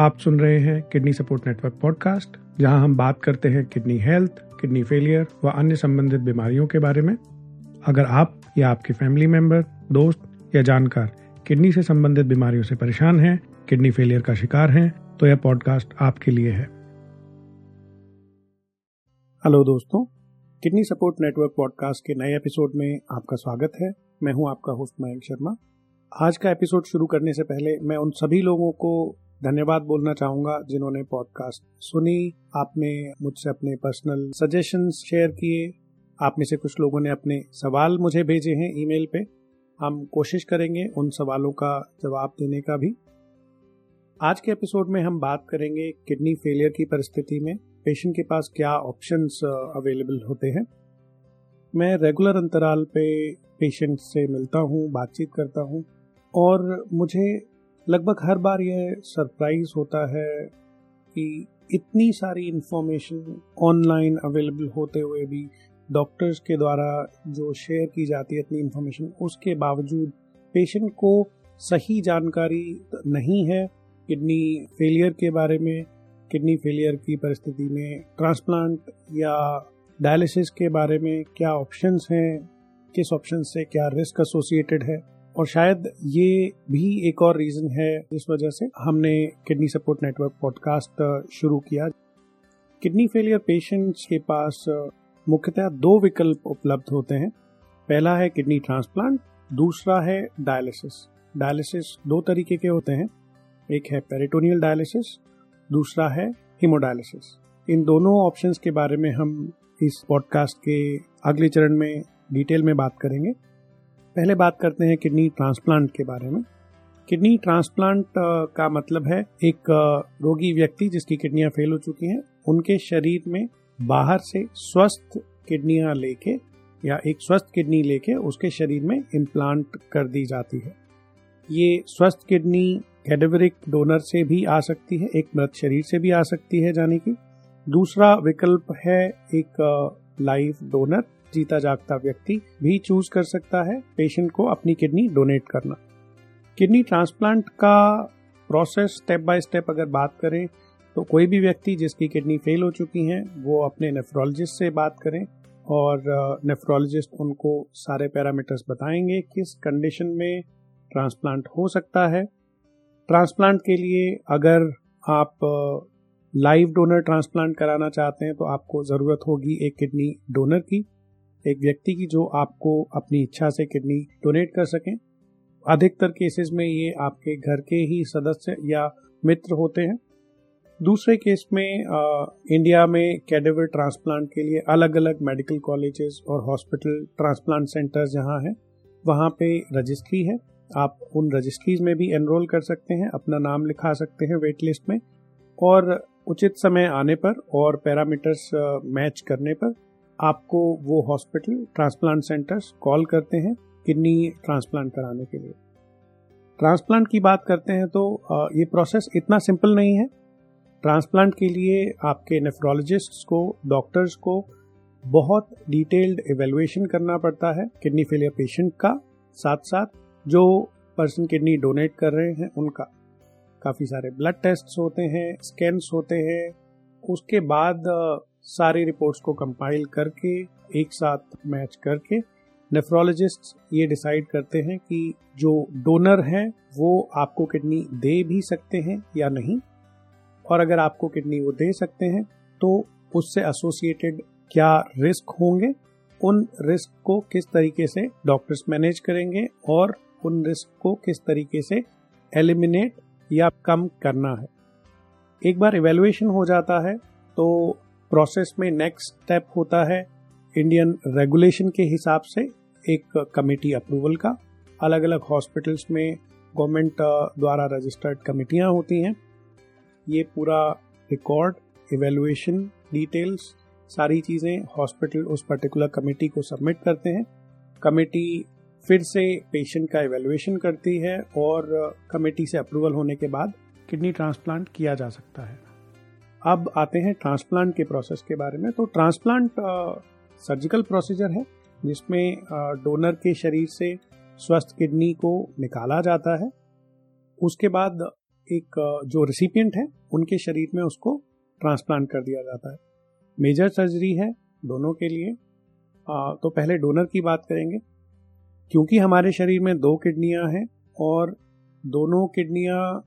आप सुन रहे हैं किडनी सपोर्ट नेटवर्क पॉडकास्ट, जहाँ हम बात करते हैं किडनी हेल्थ, किडनी फेलियर व अन्य संबंधित बीमारियों के बारे में। अगर आप या आपके फैमिली मेंबर, दोस्त या जानकार किडनी से संबंधित बीमारियों से परेशान हैं, किडनी फेलियर का शिकार हैं तो यह पॉडकास्ट आपके लिए है। हेलो दोस्तों, किडनी सपोर्ट नेटवर्क पॉडकास्ट के नए एपिसोड में आपका स्वागत है। मैं हूँ आपका होस्ट मयंक शर्मा। आज का एपिसोड शुरू करने से पहले मैं उन सभी लोगों को धन्यवाद बोलना चाहूँगा जिन्होंने पॉडकास्ट सुनी, आपने मुझसे अपने पर्सनल सजेशंस शेयर किए, आप में से कुछ लोगों ने अपने सवाल मुझे भेजे हैं ईमेल पे। हम कोशिश करेंगे उन सवालों का जवाब देने का भी। आज के एपिसोड में हम बात करेंगे किडनी फेलियर की परिस्थिति में पेशेंट के पास क्या ऑप्शंस अवेलेबल होते हैं। मैं रेगुलर अंतराल पे पेशेंट से मिलता हूँ, बातचीत करता हूँ और मुझे लगभग हर बार यह सरप्राइज़ होता है कि इतनी सारी इंफॉर्मेशन ऑनलाइन अवेलेबल होते हुए भी डॉक्टर्स के द्वारा जो शेयर की जाती है इतनी इंफॉर्मेशन उसके बावजूद पेशेंट को सही जानकारी नहीं है किडनी फेलियर के बारे में, किडनी फेलियर की परिस्थिति में ट्रांसप्लांट या डायलिसिस के बारे में क्या ऑप्शंस हैं, किस ऑप्शन से क्या रिस्क एसोसिएटेड है। और शायद ये भी एक और रीजन है जिस वजह से हमने किडनी सपोर्ट नेटवर्क पॉडकास्ट शुरू किया। किडनी फेलियर पेशेंट्स के पास मुख्यतः दो विकल्प उपलब्ध होते हैं। पहला है किडनी ट्रांसप्लांट दूसरा है डायलिसिस डायलिसिस दो तरीके के होते हैं। एक है पेरिटोनियल डायलिसिस दूसरा है हीमोडायलिसिस इन दोनों ऑप्शंस के बारे में हम इस पॉडकास्ट के अगले चरण में डिटेल में बात करेंगे। पहले बात करते हैं किडनी ट्रांसप्लांट के बारे में। किडनी ट्रांसप्लांट का मतलब है एक रोगी व्यक्ति जिसकी किडनियाँ फेल हो चुकी हैं, उनके शरीर में बाहर से स्वस्थ किडनियाँ लेके या एक स्वस्थ किडनी लेके उसके शरीर में इम्प्लांट कर दी जाती है। ये स्वस्थ किडनी कैडेवरिक डोनर से भी आ सकती है, एक मृत शरीर से भी आ सकती है जाने की। दूसरा विकल्प है एक लाइव डोनर जीता जागता व्यक्ति भी चूज़ कर सकता है पेशेंट को अपनी किडनी डोनेट करना। किडनी ट्रांसप्लांट का प्रोसेस स्टेप बाय स्टेप अगर बात करें तो कोई भी व्यक्ति जिसकी किडनी फेल हो चुकी है, वो अपने नेफ्रोलॉजिस्ट से बात करें और नेफ्रोलॉजिस्ट उनको सारे पैरामीटर्स बताएँगे किस कंडीशन में ट्रांसप्लांट हो सकता है। ट्रांसप्लांट के लिए अगर आप लाइव डोनर ट्रांसप्लांट कराना चाहते हैं तो आपको ज़रूरत होगी एक किडनी डोनर की। एक व्यक्ति की जो आपको अपनी इच्छा से किडनी डोनेट कर सकें। अधिकतर केसेस में ये आपके घर के ही सदस्य या मित्र होते हैं। दूसरे केस में आ, इंडिया में कैडेवर ट्रांसप्लांट के लिए अलग अलग मेडिकल कॉलेजेस और हॉस्पिटल ट्रांसप्लांट सेंटर्स जहाँ हैं वहाँ पे रजिस्ट्री है। आप उन रजिस्ट्रीज में भी एनरोल कर सकते हैं अपना नाम लिखा सकते हैं वेट लिस्ट में। और उचित समय आने पर और पैरामीटर्स मैच करने पर आपको वो हॉस्पिटल, ट्रांसप्लांट सेंटर्स कॉल करते हैं किडनी ट्रांसप्लांट कराने के लिए। ट्रांसप्लांट की बात करते हैं तो ये प्रोसेस इतना सिंपल नहीं है। ट्रांसप्लांट के लिए आपके नेफ्रोलॉजिस्ट को डॉक्टर्स को बहुत डिटेल्ड एवेलुएशन करना पड़ता है किडनी फेलियर पेशेंट का साथ साथ जो पर्सन किडनी डोनेट कर रहे हैं उनका। काफ़ी सारे ब्लड टेस्ट होते हैं स्कैन्स होते हैं उसके बाद सारी रिपोर्ट्स को कंपाइल करके, एक साथ मैच करके नेफ्रोलॉजिस्ट ये डिसाइड करते हैं कि जो डोनर हैं, वो आपको किडनी दे भी सकते हैं या नहीं? और अगर आपको किडनी वो दे सकते हैं तो उससे एसोसिएटेड क्या रिस्क होंगे? उन रिस्क को किस तरीके से डॉक्टर्स मैनेज करेंगे? और उन रिस्क को किस तरीके से एलिमिनेट या कम करना है? एक बार इवेल्युएशन हो जाता है तो प्रोसेस में नेक्स्ट स्टेप होता है इंडियन रेगुलेशन के हिसाब से एक कमेटी अप्रूवल का। अलग अलग हॉस्पिटल्स में गवर्नमेंट द्वारा रजिस्टर्ड कमेटियाँ होती हैं। ये पूरा रिकॉर्ड इवेलुएशन डिटेल्स सारी चीज़ें हॉस्पिटल उस पर्टिकुलर कमेटी को सबमिट करते हैं। कमेटी फिर से पेशेंट का इवेलुएशन करती है और कमेटी से अप्रूवल होने के बाद किडनी ट्रांसप्लांट किया जा सकता है। अब आते हैं ट्रांसप्लांट के प्रोसेस के बारे में। तो ट्रांसप्लांट सर्जिकल प्रोसीजर है जिसमें डोनर के शरीर से स्वस्थ किडनी को निकाला जाता है। उसके बाद एक जो रिसिपियंट है उनके शरीर में उसको ट्रांसप्लांट कर दिया जाता है। मेजर सर्जरी है दोनों के लिए। आ, तो पहले डोनर की बात करेंगे। क्योंकि हमारे शरीर में दो किडनियाँ हैं और दोनों किडनियाँ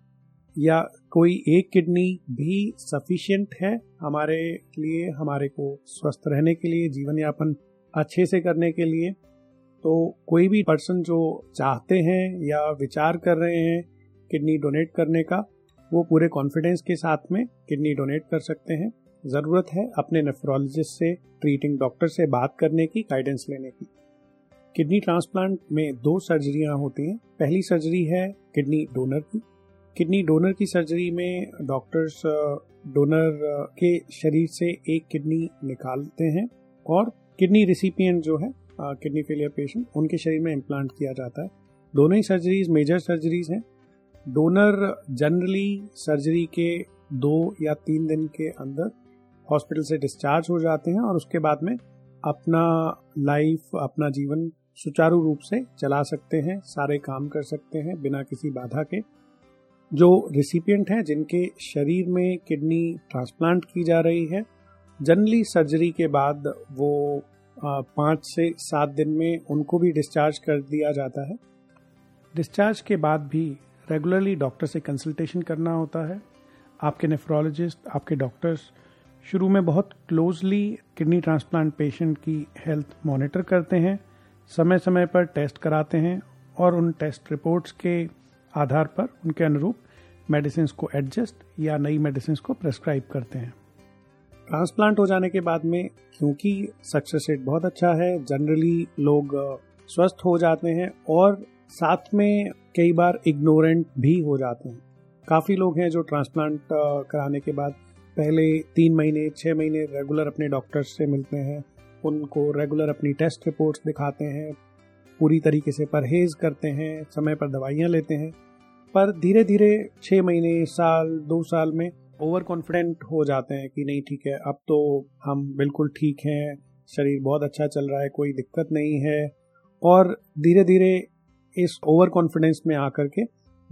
या कोई एक किडनी भी सफिशियंट है हमारे लिए, हमारे को स्वस्थ रहने के लिए, जीवन यापन अच्छे से करने के लिए तो कोई भी पर्सन जो चाहते हैं या विचार कर रहे हैं किडनी डोनेट करने का, वो पूरे कॉन्फिडेंस के साथ में किडनी डोनेट कर सकते हैं। ज़रूरत है अपने नेफ्रोलॉजिस्ट से ट्रीटिंग डॉक्टर से बात करने की गाइडेंस लेने की। किडनी ट्रांसप्लांट में दो सर्जरियाँ होती हैं। पहली सर्जरी है किडनी डोनर की किडनी डोनर की सर्जरी में डॉक्टर्स डोनर के शरीर से एक किडनी निकालते हैं और किडनी रिसिपियंट जो है किडनी फेलियर पेशेंट, उनके शरीर में इम्प्लांट किया जाता है। दोनों ही सर्जरीज, मेजर सर्जरीज हैं। डोनर जनरली सर्जरी के दो या तीन दिन के अंदर हॉस्पिटल से डिस्चार्ज हो जाते हैं और उसके बाद में अपना लाइफ, अपना जीवन सुचारू रूप से चला सकते हैं, सारे काम कर सकते हैं बिना किसी बाधा के। जो रिसिपियंट हैं, जिनके शरीर में किडनी ट्रांसप्लांट की जा रही है, जनरली सर्जरी के बाद वो पाँच से सात दिन में उनको भी डिस्चार्ज कर दिया जाता है। डिस्चार्ज के बाद भी रेगुलरली डॉक्टर से कंसल्टेशन करना होता है। आपके नेफ्रोलॉजिस्ट आपके डॉक्टर्स शुरू में बहुत क्लोजली किडनी ट्रांसप्लांट पेशेंट की हेल्थ मॉनिटर करते हैं समय समय पर टेस्ट कराते हैं और उन टेस्ट रिपोर्ट्स के आधार पर उनके अनुरूप मेडिसिन को एडजस्ट या नई मेडिसिन को प्रेस्क्राइब करते हैं। ट्रांसप्लांट हो जाने के बाद में, क्योंकि सक्सेस रेट बहुत अच्छा है जनरली लोग स्वस्थ हो जाते हैं और साथ में कई बार इग्नोरेंट भी हो जाते हैं। काफ़ी लोग हैं जो ट्रांसप्लांट कराने के बाद पहले तीन महीने छः महीने रेगुलर अपने डॉक्टर्स से मिलते हैं, उनको रेगुलर अपनी टेस्ट रिपोर्ट्स दिखाते हैं, पूरी तरीके से परहेज करते हैं, समय पर दवाइयाँ लेते हैं। पर धीरे धीरे छः महीने, साल, दो साल में ओवर कॉन्फिडेंट हो जाते हैं कि नहीं, ठीक है, अब तो हम बिल्कुल ठीक हैं, शरीर बहुत अच्छा चल रहा है, कोई दिक्कत नहीं है। और धीरे धीरे इस ओवर कॉन्फिडेंस में आकर के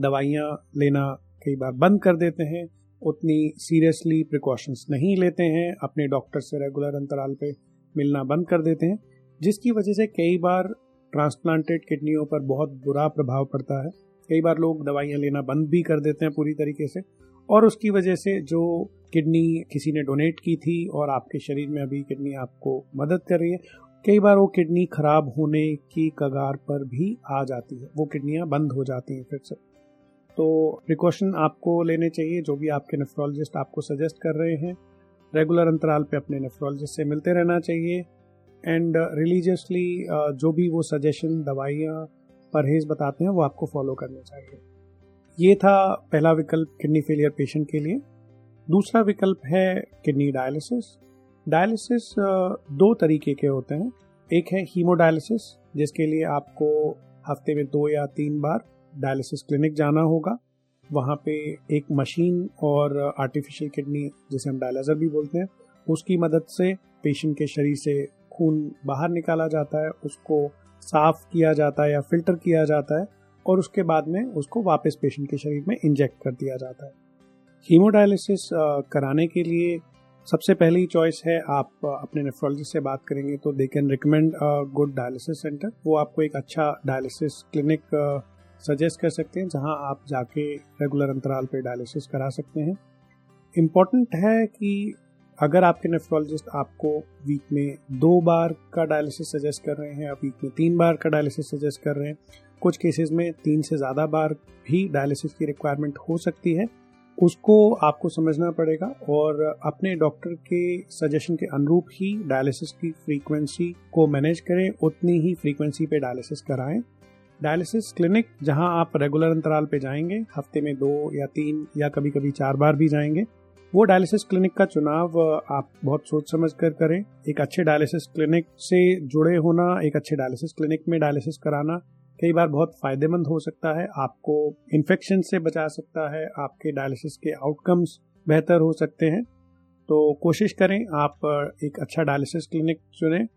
दवाइयाँ लेना कई बार बंद कर देते हैं, उतनी सीरियसली प्रिकॉशंस नहीं लेते हैं, अपने डॉक्टर से रेगुलर अंतराल पे मिलना बंद कर देते हैं, जिसकी वजह से कई बार ट्रांसप्लांटेड किडनियों पर बहुत बुरा प्रभाव पड़ता है। कई बार लोग दवाइयाँ लेना बंद भी कर देते हैं पूरी तरीके से। और उसकी वजह से जो किडनी किसी ने डोनेट की थी और आपके शरीर में अभी किडनी आपको मदद कर रही है, कई बार वो किडनी खराब होने की कगार पर भी आ जाती है। वो किडनियाँ बंद हो जाती हैं फिर से। तो प्रिकॉशन आपको लेने चाहिए, जो भी आपके नेफ्रोलॉजिस्ट आपको सजेस्ट कर रहे हैं। रेगुलर अंतराल पे अपने नेफ्रोलॉजिस्ट से मिलते रहना चाहिए। एंड रिलीजियसली जो भी वो सजेशन दवाइयाँ परहेज बताते हैं, वो आपको फॉलो करना चाहिए। ये था पहला विकल्प किडनी फेलियर पेशेंट के लिए। दूसरा विकल्प है किडनी डायलिसिस डायलिसिस दो तरीके के होते हैं। एक है हीमोडायलिसिस जिसके लिए आपको हफ़्ते में दो या तीन बार डायलिसिस क्लिनिक जाना होगा। वहाँ पे एक मशीन और आर्टिफिशियल किडनी जिसे हम डायलिजर भी बोलते हैं, उसकी मदद से पेशेंट के शरीर से खून बाहर निकाला जाता है, उसको साफ़ किया जाता है या फ़िल्टर किया जाता है और उसके बाद में उसको वापस पेशेंट के शरीर में इंजेक्ट कर दिया जाता है। हीमोडायलिसिस कराने के लिए सबसे पहली चॉइस है, आप अपने नेफ्रोलॉजिस्ट से बात करेंगे तो they can recommend good dialysis centre वो आपको एक अच्छा डायलिसिस क्लिनिक सजेस्ट कर सकते हैं, जहाँ आप जाके रेगुलर अंतराल पे डायलिसिस करा सकते हैं। इंपॉर्टेंट है कि अगर आपके नेफ्रोलॉजिस्ट आपको वीक में दो बार का डायलिसिस सजेस्ट कर रहे हैं या वीक में तीन बार का डायलिसिस सजेस्ट कर रहे हैं, कुछ केसेस में तीन से ज़्यादा बार भी डायलिसिस की रिक्वायरमेंट हो सकती है। उसको आपको समझना पड़ेगा और अपने डॉक्टर के सजेशन के अनुरूप ही डायलिसिस की फ्रीक्वेंसी को मैनेज करें, उतनी ही फ्रीक्वेंसी पे डायलिसिस कराएँ। डायलिसिस क्लिनिक जहाँ आप रेगुलर अंतराल पे जाएँगे, हफ़्ते में दो या तीन या कभी कभी चार बार भी जाएँगे वो डायलिसिस क्लिनिक का चुनाव आप बहुत सोच समझ कर करें। एक अच्छे डायलिसिस क्लिनिक से जुड़े होना, एक अच्छे डायलिसिस क्लिनिक में डायलिसिस कराना कई बार बहुत फ़ायदेमंद हो सकता है। आपको इन्फेक्शन से बचा सकता है, आपके डायलिसिस के आउटकम्स बेहतर हो सकते हैं। तो कोशिश करें आप एक अच्छा डायलिसिस क्लिनिक चुनें।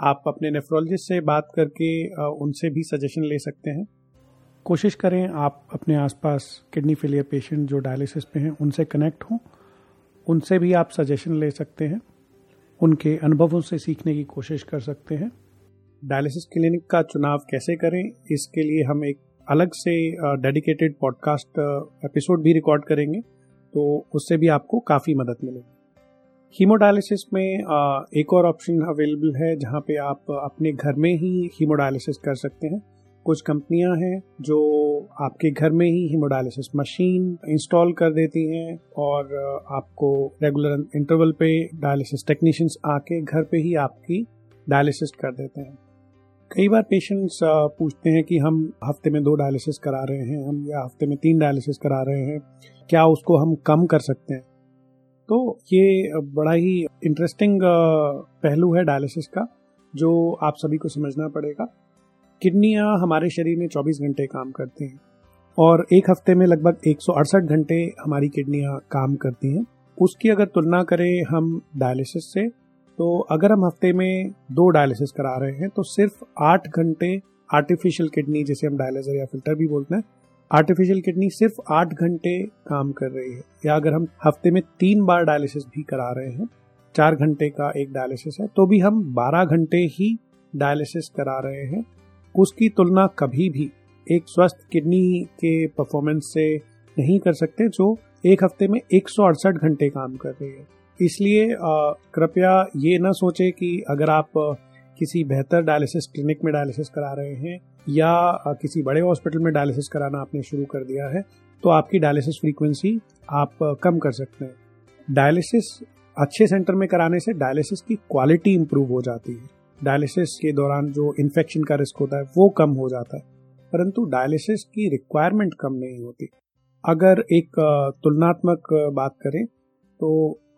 आप अपने नेफ्रोलॉजिस्ट से बात करके उनसे भी सजेशन ले सकते हैं। कोशिश करें आप अपने आसपास किडनी फेलियर पेशेंट जो डायलिसिस पे हैं, उनसे कनेक्ट हों। उनसे भी आप सजेशन ले सकते हैं। उनके अनुभवों से सीखने की कोशिश कर सकते हैं। डायलिसिस क्लिनिक का चुनाव कैसे करें? इसके लिए हम एक अलग से डेडिकेटेड पॉडकास्ट एपिसोड भी रिकॉर्ड करेंगे तो उससे भी आपको काफ़ी मदद मिलेगी। हीमोडायलिसिस में एक और ऑप्शन अवेलेबल है, जहाँ पे आप अपने घर में ही हीमोडायलिसिस कर सकते हैं। कुछ कंपनियाँ हैं जो आपके घर में ही हीमोडायलिसिस मशीन इंस्टॉल कर देती हैं और आपको रेगुलर इंटरवल पे डायलिसिस टेक्नीशियंस आके घर पे ही आपकी डायलिसिस कर देते हैं। कई बार पेशेंट्स पूछते हैं कि हम हफ़्ते में दो डायलिसिस करा रहे हैं, हम या हफ़्ते में तीन डायलिसिस करा रहे हैं, क्या उसको हम कम कर सकते हैं? तो ये बड़ा ही इंटरेस्टिंग पहलू है डायलिसिस का, जो आप सभी को समझना पड़ेगा। किडनियाँ हमारे शरीर में 24 घंटे काम करती हैं और एक हफ़्ते में लगभग एक सौ अड़सठ घंटे हमारी किडनियाँ काम करती हैं। उसकी अगर तुलना करें हम डायलिसिस से तो अगर हम हफ़्ते में दो डायलिसिस करा रहे हैं तो सिर्फ़ आठ घंटे आर्टिफिशियल किडनी जिसे हम डायलिसर या फ़िल्टर भी बोलते हैं आर्टिफिशियल किडनी सिर्फ़ आठ घंटे काम कर रही है। या अगर हम हफ़्ते में तीन बार डायलिसिस भी करा रहे हैं, चार घंटे का एक डायलिसिस है तो भी हम बारह घंटे ही डायलिसिस करा रहे हैं। उसकी तुलना कभी भी एक स्वस्थ किडनी के परफॉर्मेंस से नहीं कर सकते, जो एक हफ़्ते में एक सौ अड़सठ घंटे काम कर रही है। इसलिए कृपया ये ना सोचे कि अगर आप किसी बेहतर डायलिसिस क्लिनिक में डायलिसिस करा रहे हैं, या किसी बड़े हॉस्पिटल में डायलिसिस कराना आपने शुरू कर दिया है तो आपकी डायलिसिस फ्रीक्वेंसी आप कम कर सकते हैं। डायलिसिस अच्छे सेंटर में कराने से डायलिसिस की क्वालिटी इंप्रूव हो जाती है। डायलिसिस के दौरान जो इन्फेक्शन का रिस्क होता है, वो कम हो जाता है। परंतु डायलिसिस की रिक्वायरमेंट कम नहीं होती। अगर एक तुलनात्मक बात करें तो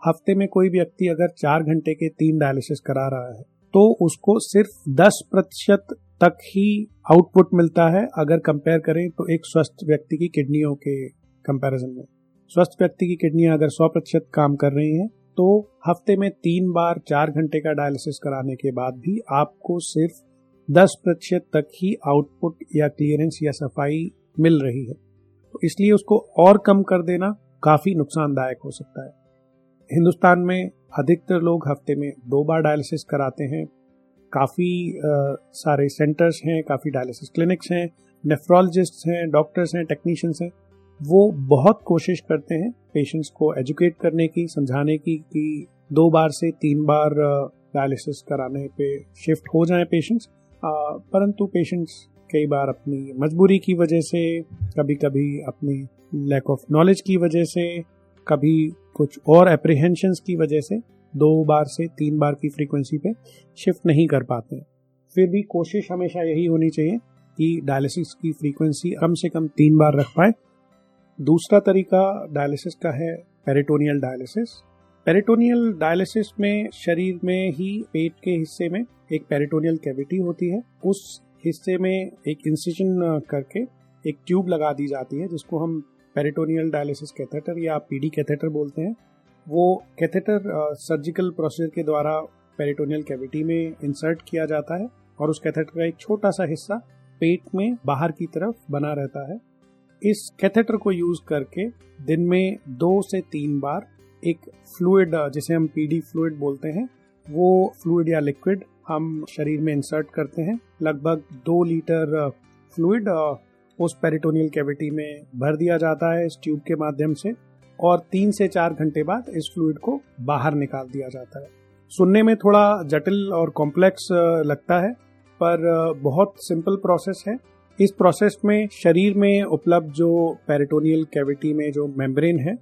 हफ़्ते में कोई व्यक्ति अगर चार घंटे के तीन डायलिसिस करा रहा है तो उसको सिर्फ़ दस प्रतिशत तक ही आउटपुट मिलता है, अगर कंपेयर करें तो एक स्वस्थ व्यक्ति की किडनियों के कंपैरिजन में। स्वस्थ व्यक्ति की किडनियाँ अगर सौ प्रतिशत काम कर रही हैं तो हफ़्ते में तीन बार चार घंटे का डायलिसिस कराने के बाद भी आपको सिर्फ़ दस प्रतिशत तक ही आउटपुट या क्लियरेंस या सफ़ाई मिल रही है। तो इसलिए उसको और कम कर देना काफ़ी नुकसानदायक हो सकता है। हिंदुस्तान में अधिकतर लोग हफ़्ते में दो बार डायलिसिस कराते हैं। काफ़ी सारे सेंटर्स हैं, काफ़ी डायलिसिस क्लिनिक्स हैं नेफ्रोलॉजिस्ट हैं डॉक्टर्स हैं टेक्नीशियंस हैं। वो बहुत कोशिश करते हैं पेशेंट्स को एजुकेट करने की, समझाने की कि दो बार से तीन बार डायलिसिस कराने पे शिफ्ट हो जाएँ पेशेंट्स परंतु पेशेंट्स कई बार अपनी मजबूरी की वजह से कभी कभी अपनी लैक ऑफ़ नॉलेज की वजह से, कभी कुछ और अप्रीहेंशन की वजह से दो बार से तीन बार की फ्रीक्वेंसी पे शिफ्ट नहीं कर पाते फिर भी कोशिश हमेशा यही होनी चाहिए कि डायलिसिस की फ्रीक्वेंसी कम से कम तीन बार रख पाए। दूसरा तरीका डायलिसिस का है पेरिटोनियल डायलिसिस पेरिटोनियल डायलिसिस में शरीर में ही पेट के हिस्से में एक पेरिटोनियल कैविटी होती है। उस हिस्से में एक इंसिजन करके एक ट्यूब लगा दी जाती है, जिसको हम पेरिटोनियल डायलिसिस कैथेटर या पीडी कैथेटर बोलते हैं। वो कैथेटर सर्जिकल प्रोसीजर के द्वारा पेरिटोनियल कैविटी में इंसर्ट किया जाता है और उस कैथेटर का एक छोटा सा हिस्सा पेट में बाहर की तरफ़ बना रहता है। इस कैथेटर को यूज़ करके दिन में दो से तीन बार एक फ्लूड जिसे हम पीडी फ्लूइड बोलते हैं, वो फ्लूड या लिक्विड हम शरीर में इंसर्ट करते हैं। लगभग दो लीटर फ्लूड उस पेरिटोनियल कैविटी में भर दिया जाता है इस ट्यूब के माध्यम से और तीन से चार घंटे बाद इस फ्लूड को बाहर निकाल दिया जाता है। सुनने में थोड़ा जटिल और कॉम्प्लेक्स लगता है, पर बहुत सिंपल प्रोसेस है। इस प्रोसेस में, शरीर में उपलब्ध जो पेरिटोनियल कैविटी में जो मेम्ब्रेन है,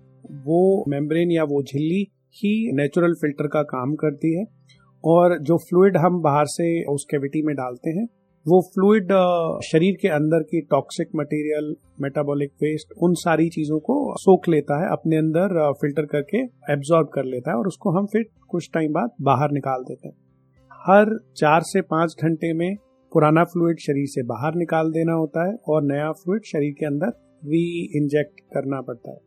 वो मेम्ब्रेन या वो झिल्ली ही नेचुरल फ़िल्टर का काम करती है और जो फ्लूइड हम बाहर से उस कैविटी में डालते हैं, वो फ्लूइड शरीर के अंदर की टॉक्सिक मटेरियल मेटाबॉलिक वेस्ट उन सारी चीज़ों को सोख लेता है, अपने अंदर फ़िल्टर करके एब्जॉर्ब कर लेता है और उसको हम फिर कुछ टाइम बाद बाहर निकाल देते हैं। हर चार से पाँच घंटे में पुराना फ्लूड शरीर से बाहर निकाल देना होता है और नया फ्लूड शरीर के अंदर री इंजेक्ट करना पड़ता है।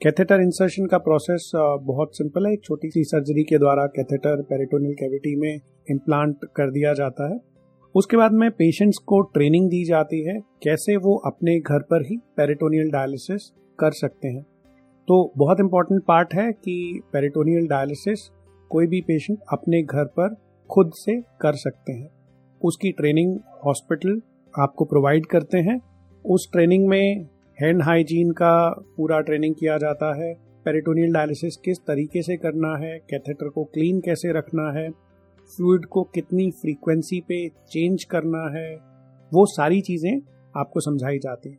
कैथेटर इंसर्शन का प्रोसेस बहुत सिंपल है। एक छोटी सी सर्जरी के द्वारा कैथेटर पेरिटोनियल कैविटी में इम्प्लांट कर दिया जाता है। उसके बाद में पेशेंट्स को ट्रेनिंग दी जाती है कैसे वो अपने घर पर ही पेरिटोनियल डायलिसिस कर सकते हैं। तो बहुत इंपॉर्टेंट पार्ट है कि पेरिटोनियल डायलिसिस कोई भी पेशेंट अपने घर पर खुद से कर सकते हैं। उसकी ट्रेनिंग हॉस्पिटल आपको प्रोवाइड करते हैं। उस ट्रेनिंग में हैंड हाइजीन का पूरा ट्रेनिंग किया जाता है। पेरिटोनियल डायलिसिस किस तरीके से करना है? कैथेटर को क्लीन कैसे रखना है? फ्लूड को कितनी फ्रीक्वेंसी पे चेंज करना है? वो सारी चीज़ें आपको समझाई जाती हैं।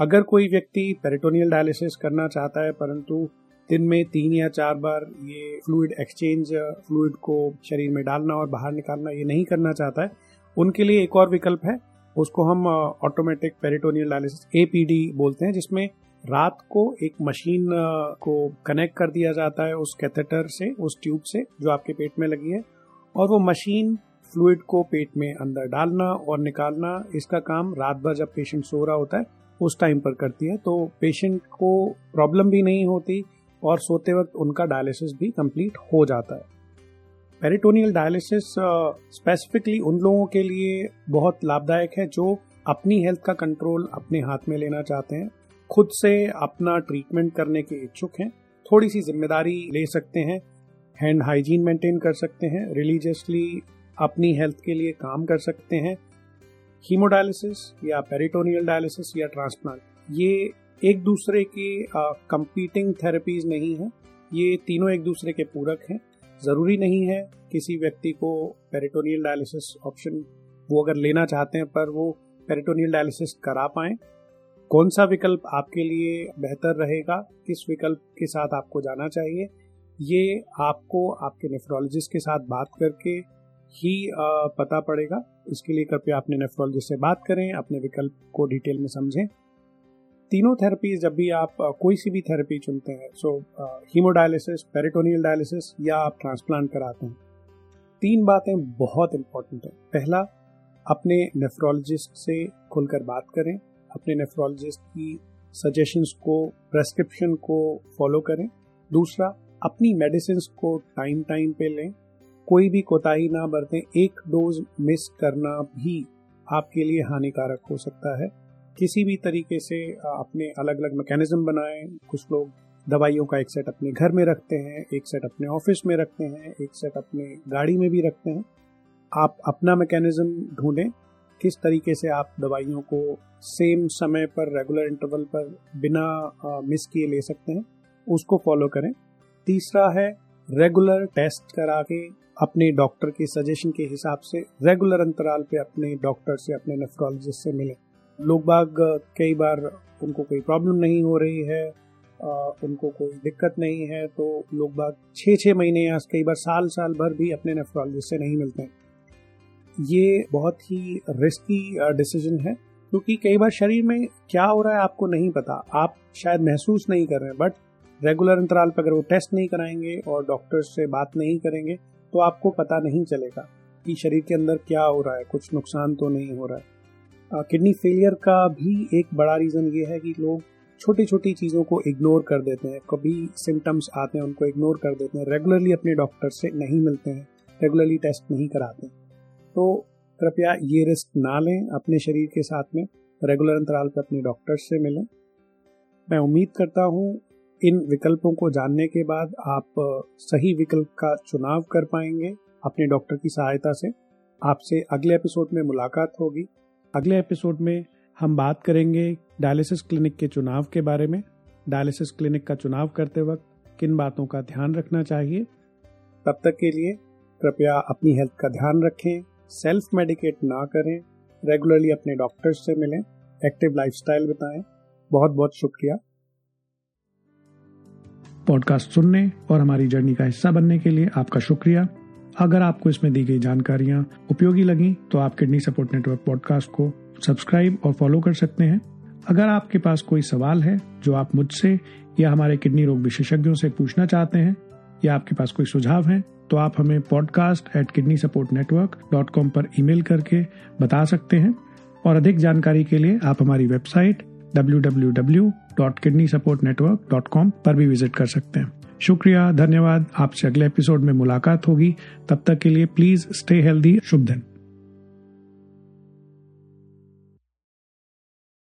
अगर कोई व्यक्ति पेरिटोनियल डायलिसिस करना चाहता है, परंतु दिन में तीन या चार बार ये फ्लूइड एक्सचेंज फ्लूड को शरीर में डालना और बाहर निकालना ये नहीं करना चाहता है। उनके लिए एक और विकल्प है, उसको हम ऑटोमेटिक पेरिटोनियल डायलिसिस एपीडी बोलते हैं, जिसमें रात को एक मशीन को कनेक्ट कर दिया जाता है उस कैथेटर से, उस ट्यूब से जो आपके पेट में लगी है, और वो मशीन फ्लूड को पेट में अंदर डालना और निकालना, इसका काम रात भर जब पेशेंट सो रहा होता है, उस टाइम पर करती है। तो पेशेंट को प्रॉब्लम भी नहीं होती और सोते वक्त उनका डायलिसिस भी कंप्लीट हो जाता है। पेरिटोनियल डायलिसिस स्पेसिफिकली उन लोगों के लिए बहुत लाभदायक है जो अपनी हेल्थ का कंट्रोल अपने हाथ में लेना चाहते हैं, खुद से अपना ट्रीटमेंट करने के इच्छुक हैं थोड़ी सी ज़िम्मेदारी ले सकते हैं हैंड हाइजीन मेंटेन कर सकते हैं रिलीजियसली अपनी हेल्थ के लिए काम कर सकते हैं हीमोडायलिसिस या पेरिटोनियल डायलिसिस या ट्रांसप्लांट ये एक दूसरे की कंपीटिंग थेरेपीज नहीं है। ये तीनों एक दूसरे के पूरक हैं। ज़रूरी नहीं है किसी व्यक्ति को पेरिटोनियल डायलिसिस ऑप्शन वो अगर लेना चाहते हैं पर वो पेरिटोनियल डायलिसिस करा पाए। कौन सा विकल्प आपके लिए बेहतर रहेगा, किस विकल्प के साथ आपको जाना चाहिए, ये आपको आपके नेफ्रोलॉजिस्ट के साथ बात करके ही पता पड़ेगा। इसके लिए कृपया अपने नेफ्रोलॉजिस्ट से बात करें, अपने विकल्प को डिटेल में समझें। तीनों थेरेपीज जब भी आप कोई सी भी थेरेपी चुनते हैं सो हीमोडायलिसिस पेरिटोनियल डायलिसिस या आप ट्रांसप्लांट कराते हैं, तीन बातें बहुत इंपॉर्टेंट है। पहला, अपने नेफ्रोलॉजिस्ट से खुलकर बात करें, अपने नेफ्रोलॉजिस्ट की सजेशंस को प्रेस्क्रिप्शन को फॉलो करें। दूसरा, अपनी मेडिसिन को टाइम टाइम पे लें। कोई भी कोताही ना बरतें, एक डोज मिस करना भी आपके लिए हानिकारक हो सकता है। किसी भी तरीके से अपने अलग अलग मैकेनिज्म बनाएँ। कुछ लोग दवाइयों का एक सेट अपने घर में रखते हैं, एक सेट अपने ऑफ़िस में रखते हैं, एक सेट अपने गाड़ी में भी रखते हैं। आप अपना मैकेनिज्म ढूंढें, किस तरीके से आप दवाइयों को सेम समय पर रेगुलर इंटरवल पर, बिना मिस किए ले सकते हैं, उसको फॉलो करें। तीसरा है रेगुलर टेस्ट करा के अपने डॉक्टर के सजेशन के हिसाब से रेगुलर अंतराल पे अपने डॉक्टर से, अपने नेफ्रोलॉजिस्ट से मिलें। लोग बाग कई बार उनको कोई प्रॉब्लम नहीं हो रही है उनको कोई दिक्कत नहीं है तो लोग बाग छः छः महीने या कई बार साल साल भर भी अपने नेफ्रोलॉजिस्ट से नहीं मिलते हैं। ये बहुत ही रिस्की डिसीज़न है, क्योंकि कई बार शरीर में क्या हो रहा है आपको नहीं पता। आप शायद महसूस नहीं कर रहे हैं बट रेगुलर अंतराल पर अगर वो टेस्ट नहीं कराएँगे और डॉक्टर से बात नहीं करेंगे तो आपको पता नहीं चलेगा कि शरीर के अंदर क्या हो रहा है, कुछ नुकसान तो नहीं हो रहा है। किडनी फेलियर का भी एक बड़ा रीज़न ये है कि लोग छोटी छोटी चीज़ों को इग्नोर कर देते हैं। कभी सिम्टम्स आते हैं, उनको इग्नोर कर देते हैं। रेगुलरली अपने डॉक्टर से नहीं मिलते हैं। रेगुलरली टेस्ट नहीं कराते तो कृपया ये रिस्क ना लें अपने शरीर के साथ में। रेगुलर अंतराल पर अपने डॉक्टर से मिलें। मैं उम्मीद करता हूँ, इन विकल्पों को जानने के बाद आप सही विकल्प का चुनाव कर पाएँगे अपने डॉक्टर की सहायता से। आपसे अगले एपिसोड में मुलाकात होगी। अगले एपिसोड में हम बात करेंगे डायलिसिस क्लिनिक के चुनाव के बारे में। डायलिसिस क्लिनिक का चुनाव करते वक्त किन बातों का ध्यान रखना चाहिए? तब तक के लिए कृपया अपनी हेल्थ का ध्यान रखें, सेल्फ मेडिकेट ना करें, रेगुलरली अपने डॉक्टर से मिलें, एक्टिव लाइफस्टाइल बताएँ। बहुत बहुत शुक्रिया। पॉडकास्ट सुनने और हमारी जर्नी का हिस्सा बनने के लिए आपका शुक्रिया। अगर आपको इसमें दी गई जानकारियाँ उपयोगी लगी तो आप किडनी सपोर्ट नेटवर्क पॉडकास्ट को सब्सक्राइब और फॉलो कर सकते हैं। अगर आपके पास कोई सवाल है, जो आप मुझसे या हमारे किडनी रोग विशेषज्ञों से पूछना चाहते हैं, या आपके पास कोई सुझाव है तो आप हमें podcast at kidney support network dot com पर ईमेल करके बता सकते हैं। और अधिक जानकारी के लिए आप हमारी वेबसाइट www.kidneysupportnetwork.com पर भी विज़िट कर सकते हैं। शुक्रिया, धन्यवाद। आपसे अगले एपिसोड में मुलाकात होगी। तब तक के लिए प्लीज़ स्टे हेल्दी शुभ दिन।